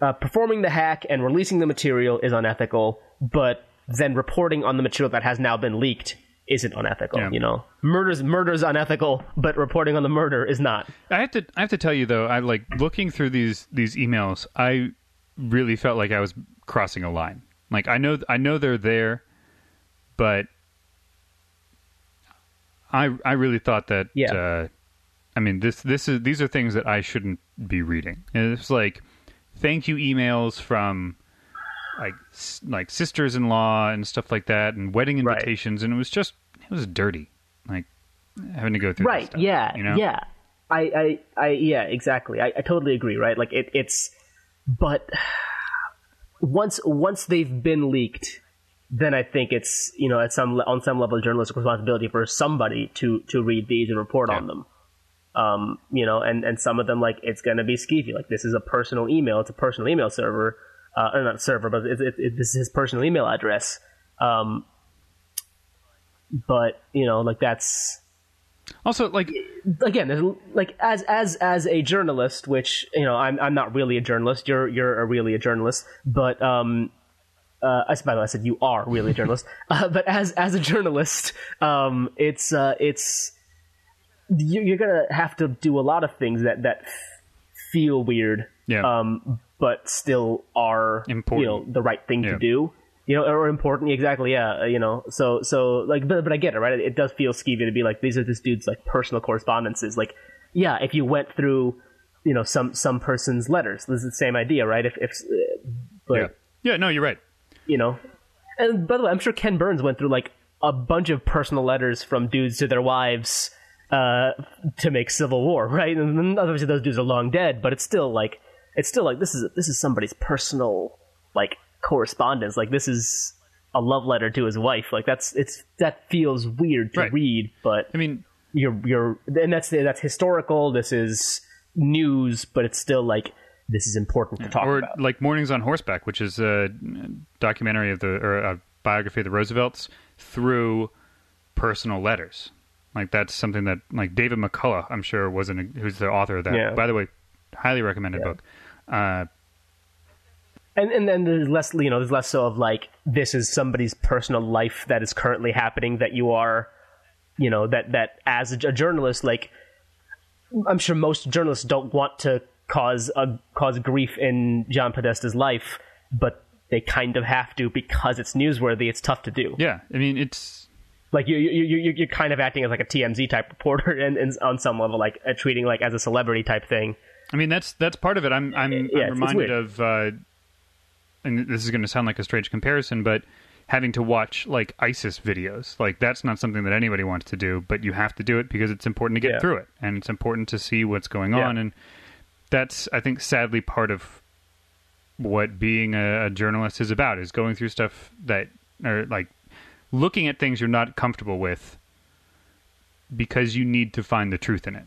Uh, performing the hack and releasing the material is unethical, but then reporting on the material that has now been leaked isn't unethical. Yeah. You know, murder's murder's unethical, but reporting on the murder is not. I have to I have to tell you though, I like looking through these these emails. I really felt like I was crossing a line. Like I know I know they're there, but I I really thought that. Yeah. Uh, I mean this this is these are things that I shouldn't be reading. And it's like thank you emails from like like sisters-in-law and stuff like that, and wedding Right. invitations, and it was just it was dirty. Like having to go through right stuff, yeah you know? yeah. I, I i yeah exactly. I, I totally agree right? Like it, it's but once once they've been leaked then i think it's you know at some on some level journalistic responsibility for somebody to to read these and report on them. Um you know and and some of them like it's gonna be skeevy. Like this is a personal email. It's a personal email server uh or not server but it's it, it, this is his personal email address um but you know like that's Also, like again, like as as as a journalist, which you know, I'm I'm not really a journalist. You're you're a really a journalist, but um, uh, I- by the way, I said you are really a journalist. uh, but as as a journalist, um, it's uh, it's you, you're gonna have to do a lot of things that that feel weird, Yeah. um, but still are Important. you know the right thing Yeah. to do. You know, or important, exactly. Yeah, uh, you know. So, so like, but, but I get it, right? It, it does feel skeevy to be like, these are this dude's like personal correspondences. Like, yeah, if you went through, you know, some some person's letters, this is the same idea, right? If if, uh, but yeah, yeah. No, you're right. you know, and by the way, I'm sure Ken Burns went through like a bunch of personal letters from dudes to their wives uh, to make Civil War, right? And obviously those dudes are long dead, but it's still like it's still like this is this is somebody's personal like correspondence. Like this is a love letter to his wife. Like that's it's that feels weird to Right. read, but I mean, you're you're and that's that's historical. This is news, but it's still like this is important to talk or about. like Mornings on Horseback, which is a documentary of the or a biography of the Roosevelts through personal letters. Like that's something that like David McCullough, I'm sure, wasn't who's the author of that. Yeah. By the way, highly recommended book. Uh, and and then there's less you know there's less so of like this is somebody's personal life that is currently happening that you are you know that that as a, a journalist like i'm sure most journalists don't want to cause a cause grief in john podesta's life but they kind of have to because it's newsworthy it's tough to do. Yeah, I mean it's like you you you you're kind of acting as like a TMZ type reporter and, and on some level like uh, treating like as a celebrity type thing I mean, that's that's part of it. I'm I'm, Yeah, I'm reminded of, uh, and this is going to sound like a strange comparison, but having to watch like ISIS videos, like that's not something that anybody wants to do, but you have to do it because it's important to get Yeah. through it, and it's important to see what's going Yeah. on, and that's I think sadly part of what being a, a journalist is about is going through stuff that or like looking at things you're not comfortable with because you need to find the truth in it.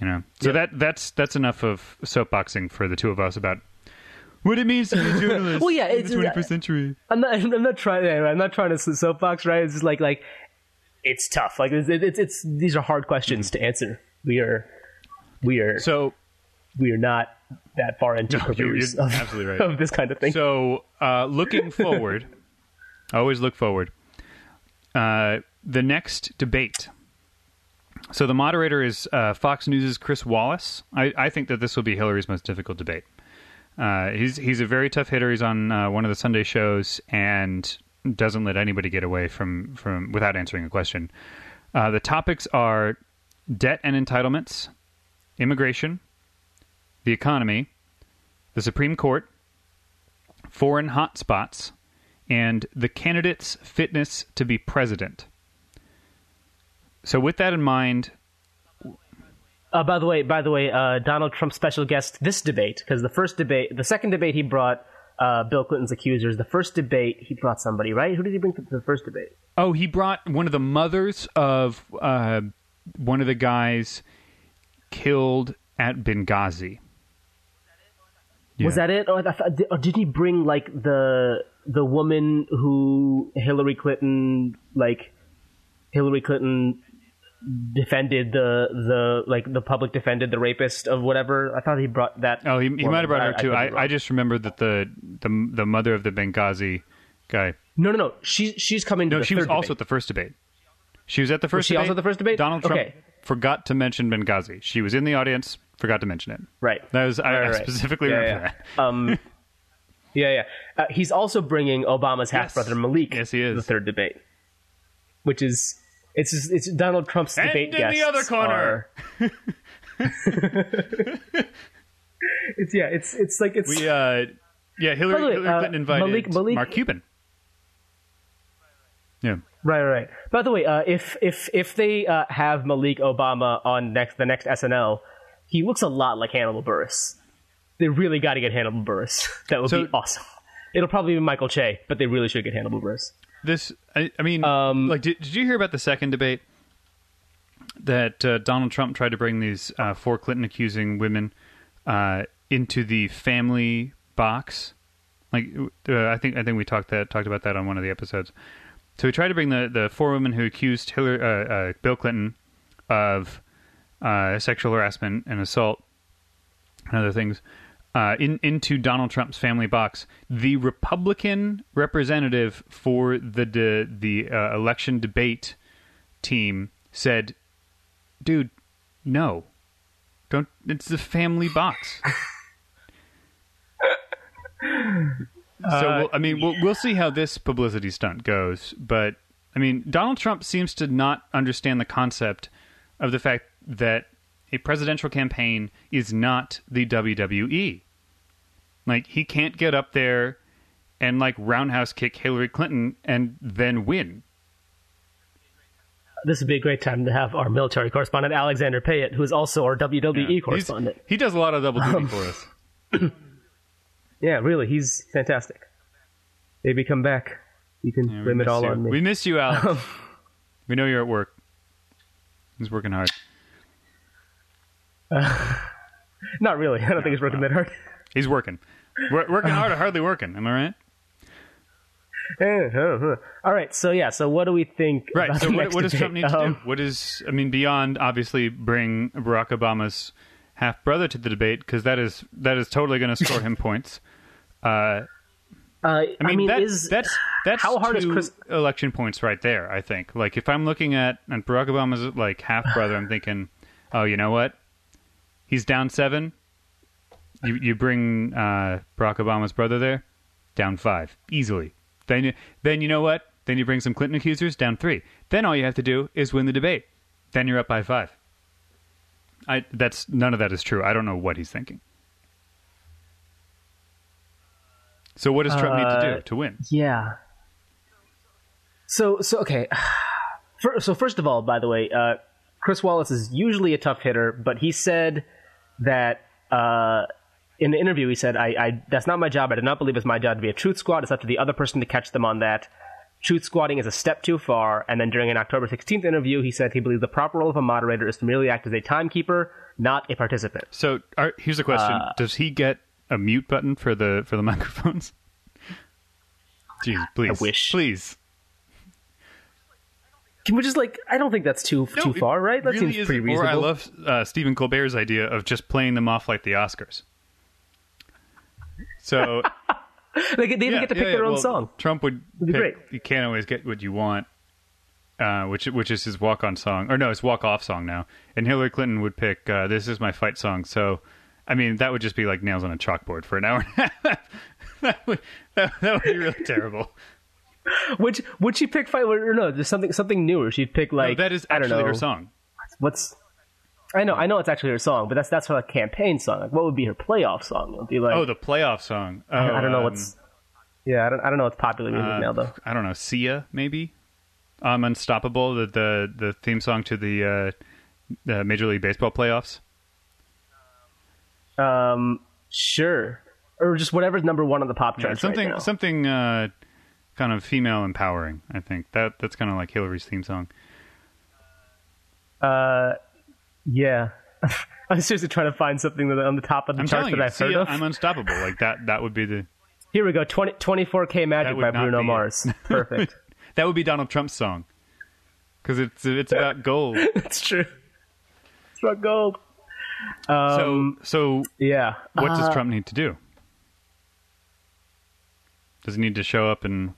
You know, so Yep. that that's that's enough of soapboxing for the two of us about what it means to be a journalist. Well, yeah, in it's- the 21st century. I'm not. I'm not trying. I'm not trying to soapbox. Right? It's just like like it's tough. Like it's it's, it's these are hard questions to answer. We are we are So we are not that far into No, you're- you're of, absolutely right. of this kind of thing. So, uh, looking forward, always look forward. Uh, the next debate. So the moderator is uh, Fox News' Chris Wallace. I, I think that this will be Hillary's most difficult debate. Uh, he's he's a very tough hitter. He's on uh, one of the Sunday shows and doesn't let anybody get away from from without answering a question. Uh, the topics are debt and entitlements, immigration, the economy, the Supreme Court, foreign hotspots, and the candidate's fitness to be president. So, with that in mind, Uh, by the way, by the way, uh, Donald Trump's special guest this debate because the first debate, the second debate he brought uh, Bill Clinton's accusers. The first debate he brought somebody, right? Who did he bring to the first debate? oh, he brought one of the mothers of uh, one of the guys killed at Benghazi. Was that it? Or, or did he bring like the the woman who Hillary Clinton like Hillary Clinton defended the the like the public defended the rapist of whatever? I thought he brought that. Oh, he, he might have brought her too. I. I just remembered that the, the the mother of the Benghazi guy. no no no. She she's coming. To No, the she was also at the first debate. She was at the first. she debate. also at the first debate? Donald Trump Okay. forgot to mention Benghazi. She was in the audience, forgot to mention it. right. That was I, Right, I specifically Yeah, remember yeah. that. Um, yeah, yeah. Uh, he's also bringing Obama's half brother Malik. Yes, he is. The third debate, which is it's just, it's Donald Trump's And debate in the other corner. it's yeah, it's it's like it's We uh, yeah, Hillary, way, Hillary uh, Clinton invited Malik- Malik- Mark Cuban. Yeah. Right, right. right. By the way, uh, if if if they uh, have Malik Obama on next the next SNL, he looks a lot like Hannibal Buress. They really got to get Hannibal Buress. That would So- be awesome. It'll probably be Michael Che, but they really should get Hannibal Buress. This, I, I mean, Um, like, did, did you hear about the second debate that uh, Donald Trump tried to bring these uh, four Clinton accusing women uh, into the family box? Like, uh, I think I think we talked that talked about that on one of the episodes. So he tried to bring the, the four women who accused Hillary, uh, uh, Bill Clinton of uh, sexual harassment and assault and other things uh, in, into Donald Trump's family box. The Republican representative for the de, the uh, election debate team said, "Dude, no, don't. It's the family box." so we'll, I mean, we'll, we'll see how this publicity stunt goes, but I mean, Donald Trump seems to not understand the concept of the fact that a presidential campaign is not the WWE. Like he can't get up there and like roundhouse kick Hillary Clinton and then win. This would be a great time to have our military correspondent Alexander Payet, who is also our WWE Yeah. Correspondent. He does a lot of double duty um, for us. Yeah, really, he's fantastic. Maybe come back. You can Yeah, blame it all you. on me. We miss you, Alex. Um, we know you're at work. He's working hard. Not really. I don't think he's working that hard. He's working. Wor- working hard or hardly working. Am I right? All right, so yeah, so what do we think? Right. about So what, what does Trump need debate? to Um, do? What is I mean beyond obviously bring Barack Obama's half brother to the debate because that is that is totally going to score him points. Uh, Uh, I mean, that, is that's that's how hard is Chris? election points right there. I think. Like if I'm looking at and Barack Obama's like half brother, I'm thinking, oh, you know what? He's down seven. You you bring uh, Barack Obama's brother there, down five easily. Then you, then you know what? Then you bring some Clinton accusers down three. Then all you have to do is win the debate. Then you're up by five. I that's none of that is true. I don't know what he's thinking. So what does Trump need to Uh, do to win? Yeah. So so okay. So first of all, by the way, uh, Chris Wallace is usually a tough hitter, but he said that uh, in the interview he said, I, "I that's not my job. I do not believe it's my job to be a truth squad. It's up to the other person to catch them on that." Truth squatting is a step too far. And then during an October 16th interview, he said he believes the proper role of a moderator is to merely act as a timekeeper, not a participant. So are, here's a question: Uh, Does he get a mute button for the for the microphones? Jeez, please, wish. please. Can we just like? I don't think that's too No, too far, right? That really seems pretty reasonable. Or I love uh, Stephen Colbert's idea of just playing them off like the Oscars. So They get, they even yeah, get to pick yeah, their own well, song. Trump would pick- great. You can't always get what you want, uh, which which is his walk on song, or no, his walk off song now. And Hillary Clinton would pick uh, "This Is My Fight" song. So, I mean, that would just be like nails on a chalkboard for an hour. and a half. that would that, that would be really terrible. Would would she pick fight or no? There's something something newer. She'd pick No, like that is I don't know her song. what's. I know, I know it's actually her song, but that's that's her like, campaign song. Like, what would be her playoff song? It would be like Oh, the playoff song. Oh, I, I don't know um, what's. Yeah, I don't, I don't know what's popular music uh, now though. I don't know. Sia, maybe. Um, Unstoppable, the the the theme song to the uh, the Major League Baseball playoffs. Um, sure, or just whatever's number one on the pop Yeah, charts something right something uh, kind of female empowering. I think that that's kind of like Hillary's theme song. Uh, yeah. I'm seriously trying to find something that on the top of the I'm charts that you, I've heard of. I'm unstoppable. Like that. That would be the Here we go. 20, 24K Magic by Bruno be it. Mars. Perfect. that would be Donald Trump's song because it's it's about gold. It's true. It's about gold. Um, so so yeah. what does Uh, Trump need to do? Does he need to show up and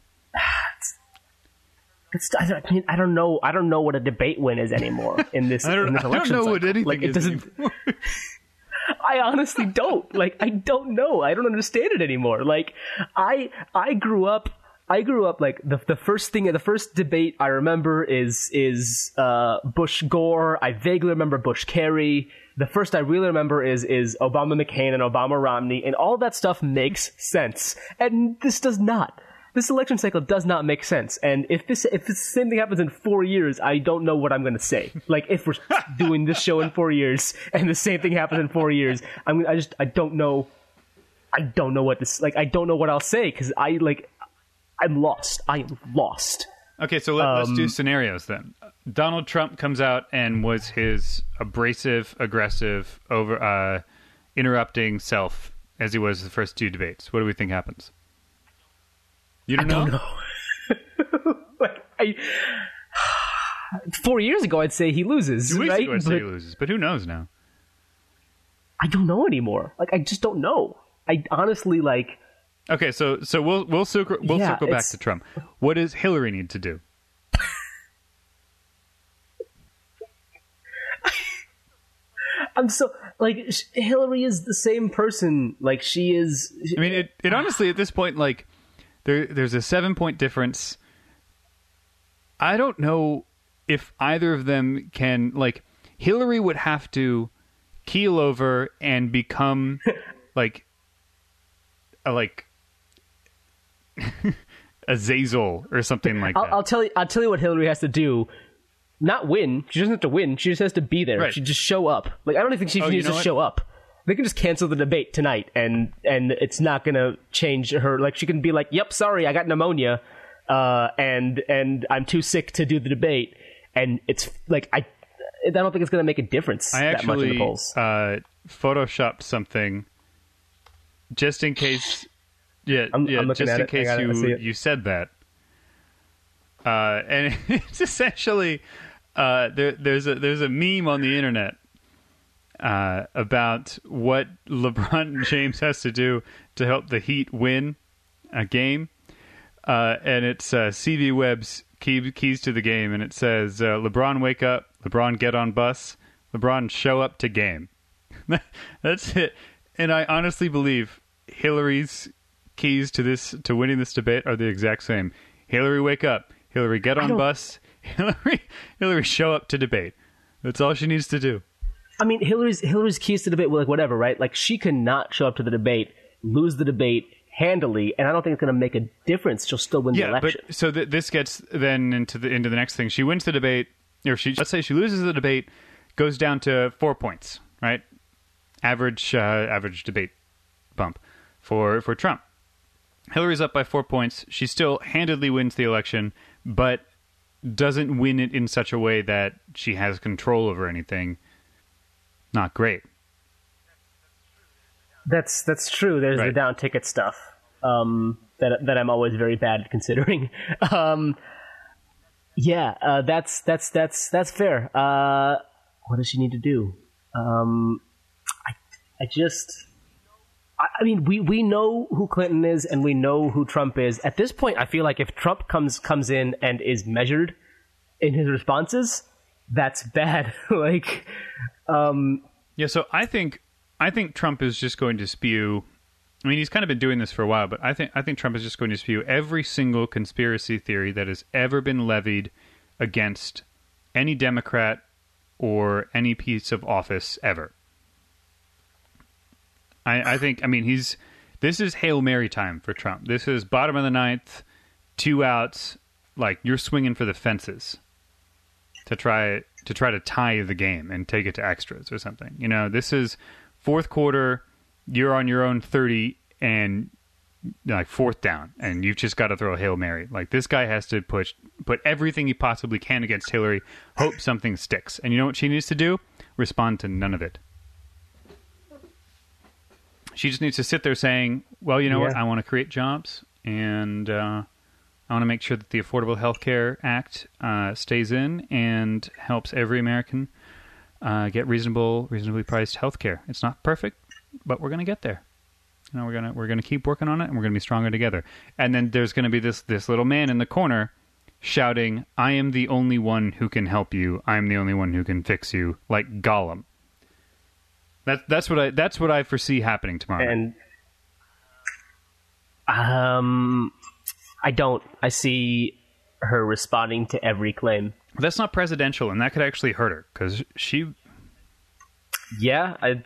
It's, I, mean, I don't know. I don't know what a debate win is anymore in this. In this I don't election know what anything like, it doesn't. I honestly don't. Like, I don't know. I don't understand it anymore. Like, I I grew up. I grew up like the the first thing, the first debate I remember is is uh, Bush Gore. I vaguely remember Bush Kerry. The first I really remember is is Obama McCain and Obama Romney, and all that stuff makes sense. And this does not. This election cycle does not make sense. And if this if the same thing happens in four years, I don't know what I'm going to say. Like if we're doing this show in four years and the same thing happens in four years, I'm I just I don't know. I don't know what this like. I don't know what I'll say because I like. I'm lost. I am lost. Okay, so let, let's do Um, scenarios then. Donald Trump comes out and was his abrasive, aggressive, over uh, interrupting self as he was the first two debates. What do we think happens? You don't, I don't know. like I. Four years ago, I'd say he loses, Two weeks right? ago, I say But he loses, but who knows now? I don't know anymore. Like I just don't know. I honestly like. Okay, so so we'll we'll circle we'll Yeah, circle back to Trump. What does Hillary need to do? I'm so like Hillary is the same person. Like she is. I mean, it, it honestly at this point, like there there's a seven point difference. I don't know if either of them can like Hillary would have to keel over and become like a like a Zazel or something like I'll, that. I'll tell you. I'll tell you what Hillary has to do. Not win. She doesn't have to win. She just has to be there. Right. She just show up. Like I don't even think she Oh, you needs know to what? show up. They can just cancel the debate tonight, and and it's not gonna change her. Like she can be like, "Yep, sorry, I got pneumonia, uh, and and I'm too sick to do the debate." And it's like I, I don't think it's gonna make a difference I that much in the actually polls. uh, photoshopped something just in case. Yeah, I'm- yeah I'm looking just at in it. I case got it. I see you it. you said that. Uh, and it's essentially uh, there, there's a there's a meme on the internet uh, about what LeBron James has to do to help the Heat win a game, uh, and it's uh, CV Webb's key, keys to the game, and it says uh, LeBron wake up, LeBron get on bus, LeBron show up to game. That's it. And I honestly believe Hillary's keys to this to winning this debate are the exact same. Hillary wake up, Hillary get on bus, Hillary Hillary show up to debate. That's all she needs to do. I mean, Hillary's Hillary's keys to the debate were like whatever, right? Like she cannot show up to the debate, lose the debate handily, and I don't think it's going to make a difference. She'll still win the Yeah, election. but so th- this gets then into the into the next thing. She wins the debate, or she let's say she loses the debate, goes down to four points, right? Average uh, average debate bump for for Trump. Hillary's up by four points. She still handedly wins the election, but doesn't win it in such a way that she has control over anything. Not great. That's that's true. There's the down ticket stuff um, that that I'm always very bad at considering. um, yeah, uh, that's that's that's that's fair. Uh, what does she need to do? Um, I I just. I I mean, we, we know who Clinton is and we know who Trump is. At this point, I feel like if Trump comes comes in and is measured in his responses, that's bad. like, um, Yeah, so I think I think Trump is just going to spew. I mean, he's kind of been doing this for a while, but I think I think Trump is just going to spew every single conspiracy theory that has ever been levied against any Democrat or any piece of office ever. I, I think. I mean, he's. This is hail mary time for Trump. This is bottom of the ninth, two outs. Like you're swinging for the fences to try to try to tie the game and take it to extras or something. You know, this is fourth quarter. You're on your own thirty and like fourth down, and you've just got to throw a hail mary. Like this guy has to push put everything he possibly can against Hillary. Hope something sticks. And you know what she needs to do? Respond to none of it. She just needs to sit there saying, "Well, you know what? I want to create jobs, and uh, I want to make sure that the Affordable Health Care Act uh, stays in and helps every American uh, get reasonable, reasonably priced health care. It's not perfect, but we're going to get there. You know, we're gonna we're gonna keep working on it, and we're gonna be stronger together. And then there's going to be this this little man in the corner shouting, "I am the only one who can help you. I am the only one who can fix you," like Gollum. That's that's what I that's what I foresee happening tomorrow. and um, I don't. I see her responding to every claim. That's not presidential, and that could actually hurt her because she Yeah, I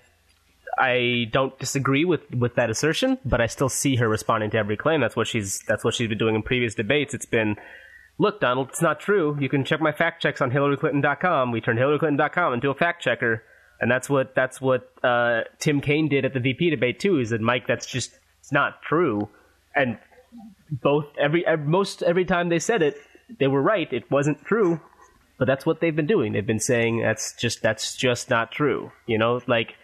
I don't disagree with with that assertion, but I still see her responding to every claim. That's what she's that's what she's been doing in previous debates. It's been Look, Donald, it's not true. You can check my fact checks on HillaryClinton.com. We turned HillaryClinton.com into a fact checker, and that's what that's what uh, Tim Kaine did at the VP debate too. He said, Mike, that's just it's not true. And both every, most every time they said it, they were right. It wasn't true, but that's what they've been doing. They've been saying that's just that's just not true. You know, like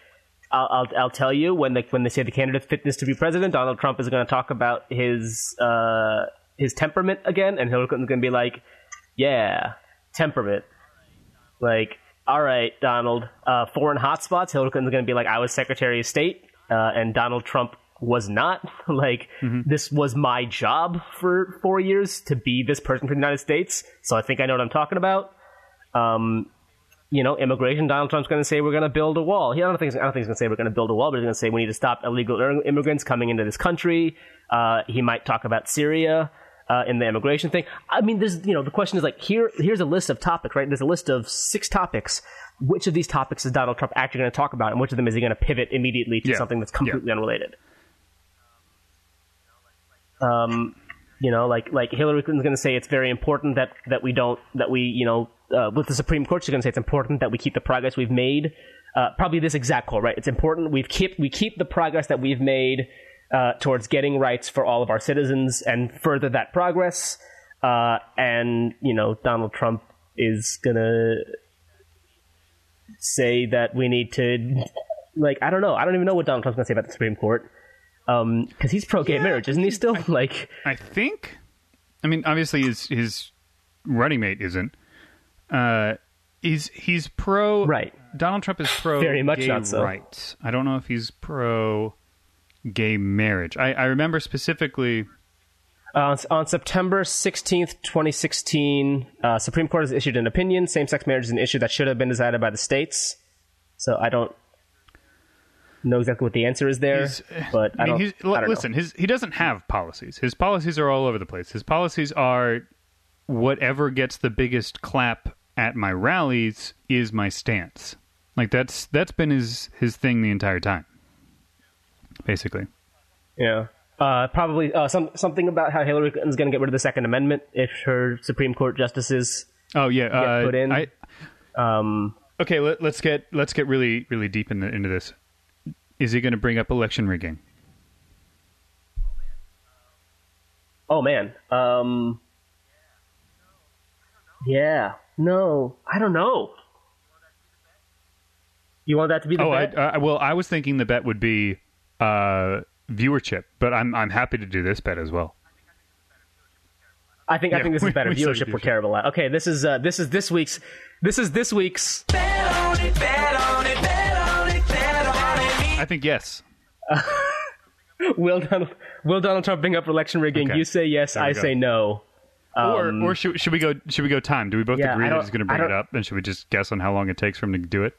I'll I'll, I'll tell you when they when they say the candidate's fitness to be president, Donald Trump is going to talk about his uh, his temperament again, and Hillary Clinton's going to be like, "Yeah, temperament." Like, all right, Donald. Uh, foreign hotspots. Hillary Clinton's going to be like, "I was Secretary of State," uh, and Donald Trump was not. like, this was my job for four years to be this person for the United States. So I think I know what I'm talking about. Um, you know, immigration. Donald Trump's going to say we're going to build a wall. He, I don't think I don't think he's going to say we're going to build a wall, but he's going to say we need to stop illegal immigrants coming into this country. Uh, he might talk about Syria uh, in the immigration thing. I mean, there's you know the question is like here here's a list of topics, right? There's a list of six topics. Which of these topics is Donald Trump actually going to talk about, and which of them is he going to pivot immediately to Yeah. something that's completely unrelated? Um, you know, like like Hillary Clinton's going to say it's very important that that we don't that we you know uh, with the Supreme Court she's going to say it's important that we keep the progress we've made. Uh, probably this exact quote, right? It's important we keep we keep the progress that we've made uh, towards getting rights for all of our citizens and further that progress. Uh, and you know, Donald Trump is gonna say that we need to like I don't know I don't even know what Donald Trump's gonna say about the Supreme Court because he's pro gay marriage, isn't he? Still like. I think. I mean, obviously, his his running mate isn't. Uh, he's he's pro. Right. Donald Trump is pro. Very much gay not so. rights. I don't know if he's pro gay marriage. I, I remember specifically. Uh, on September 16th, 2016, uh, Supreme Court has issued an opinion. Same-sex marriage is an issue that should have been decided by the states. So I don't know exactly what the answer is there, He's- but I, I mean, he's, I listen. know. His he doesn't have policies. His policies are all over the place. His policies are whatever gets the biggest clap at my rallies is my stance. Like that's that's been his his thing the entire time. Basically. Yeah. Uh, probably uh, some something about how Hillary Clinton's going to get rid of the Second Amendment if her Supreme Court justices. Oh yeah, uh, put in. I, Um, okay, let, let's get let's get really really deep in the, into this. Is he going to bring up election rigging? oh man. Um, yeah. No, I don't know. You want that to be the Oh, I, bet? uh, well, I was thinking the bet would be uh, viewership, but I'm I'm happy to do this bet as well. I think I think this we- is better we viewership. viewership. We're terrible at. Okay, this is uh, this is this week's this is this week's. I think yes. Will Donald Will Donald Trump bring up election rigging? Okay. You say yes, I go. say no. or Um, or should, should we go should we go time? Do we both Yeah, agree that he's going to bring it up? And should we just guess on how long it takes for him to do it?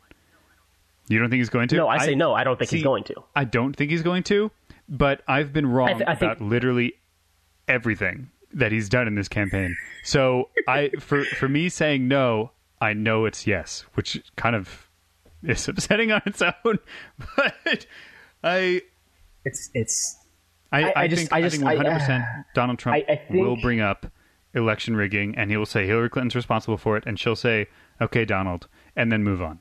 You don't think he's going to? No, I say no. I don't think he's going to. I don't think he's going to, but I've been wrong I th- I think- about literally everything that he's done in this campaign. So I for for me saying no, I know it's yes, which kind of is upsetting on its own. But I It's it's I, I- I, just- think I I, think 100 percent Donald Trump I- think- will bring up election rigging, and he will say Hillary Clinton's responsible for it, and she'll say, "Okay, Donald," and then move on.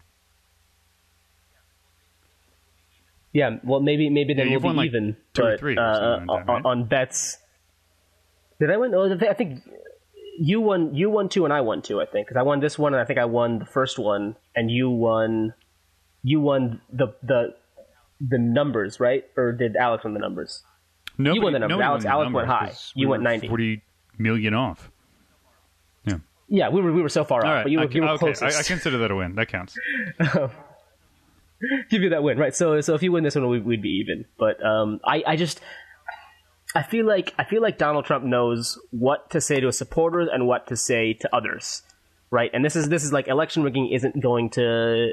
yeah. Well, maybe maybe then Yeah, we'll be like, even. two or but, three uh, something like that, on- right? on bets. Did I win? Oh, I think you won. You won two, and I won two. I think because I won this one, and I think I won the first one, and you won. You won the the the numbers, right? Or did Alex win the numbers? No, you won the numbers. Alex- won the Alex went high. You we went 90. Forty million off. Yeah. Yeah, we were we were so far All off, right. but you were, I, you were okay, closest. I, I consider that a win. That counts. give you that win, right? So, so if you win this one, we, we'd be even. But um, I, I just, I feel like I feel like Donald Trump knows what to say to his supporters and what to say to others, right? And this is this is like election rigging isn't going to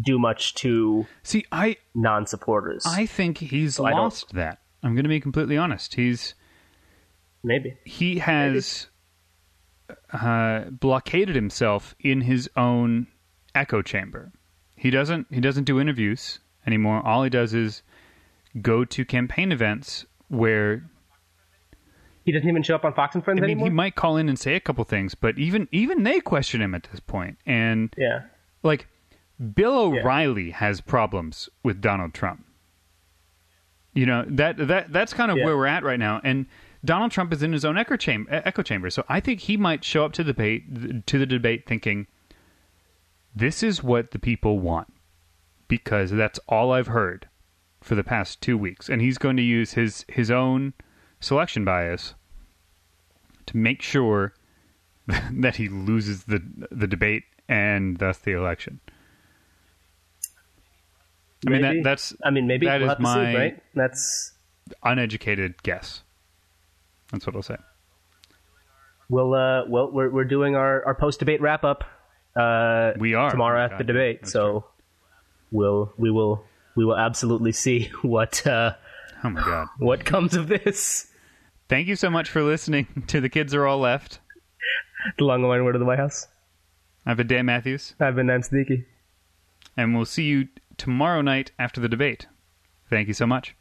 do much to See, I non-supporters. I think he's don't- lost that. I'm going to be completely honest. He's Maybe he has uh, blockaded himself in his own echo chamber. He doesn't he doesn't do interviews anymore. All he does is go to campaign events where he doesn't even show up on Fox and Friends I mean anymore. he might call in and say a couple things, but even even they question him at this point. And yeah, like Bill O'Reilly has problems with Donald Trump. You know that that that's kind of Yeah. where we're at right now, and Donald Trump is in his own echo chamber. Echo chamber. So I think he might show up to the debate to the debate thinking, "This is what the people want," because that's all I've heard for the past two weeks, and he's going to use his his own selection bias to make sure that he loses the the debate and thus the election. I mean, that, that's I mean, maybe that we'll is to see, my right? That's uneducated guess. That's what I'll say. we'll uh, well, we're we're doing our our post debate wrap up. Uh, We are. tomorrow Oh, after the debate. that's So we'll we will we will absolutely see what uh, Oh my god! what comes of this. Thank you so much for listening to the kids are all left. The long and word of the White House. I've been Dan Matthews, I've been Naaim Siddiqui. and we'll see you tomorrow night after the debate. Thank you so much.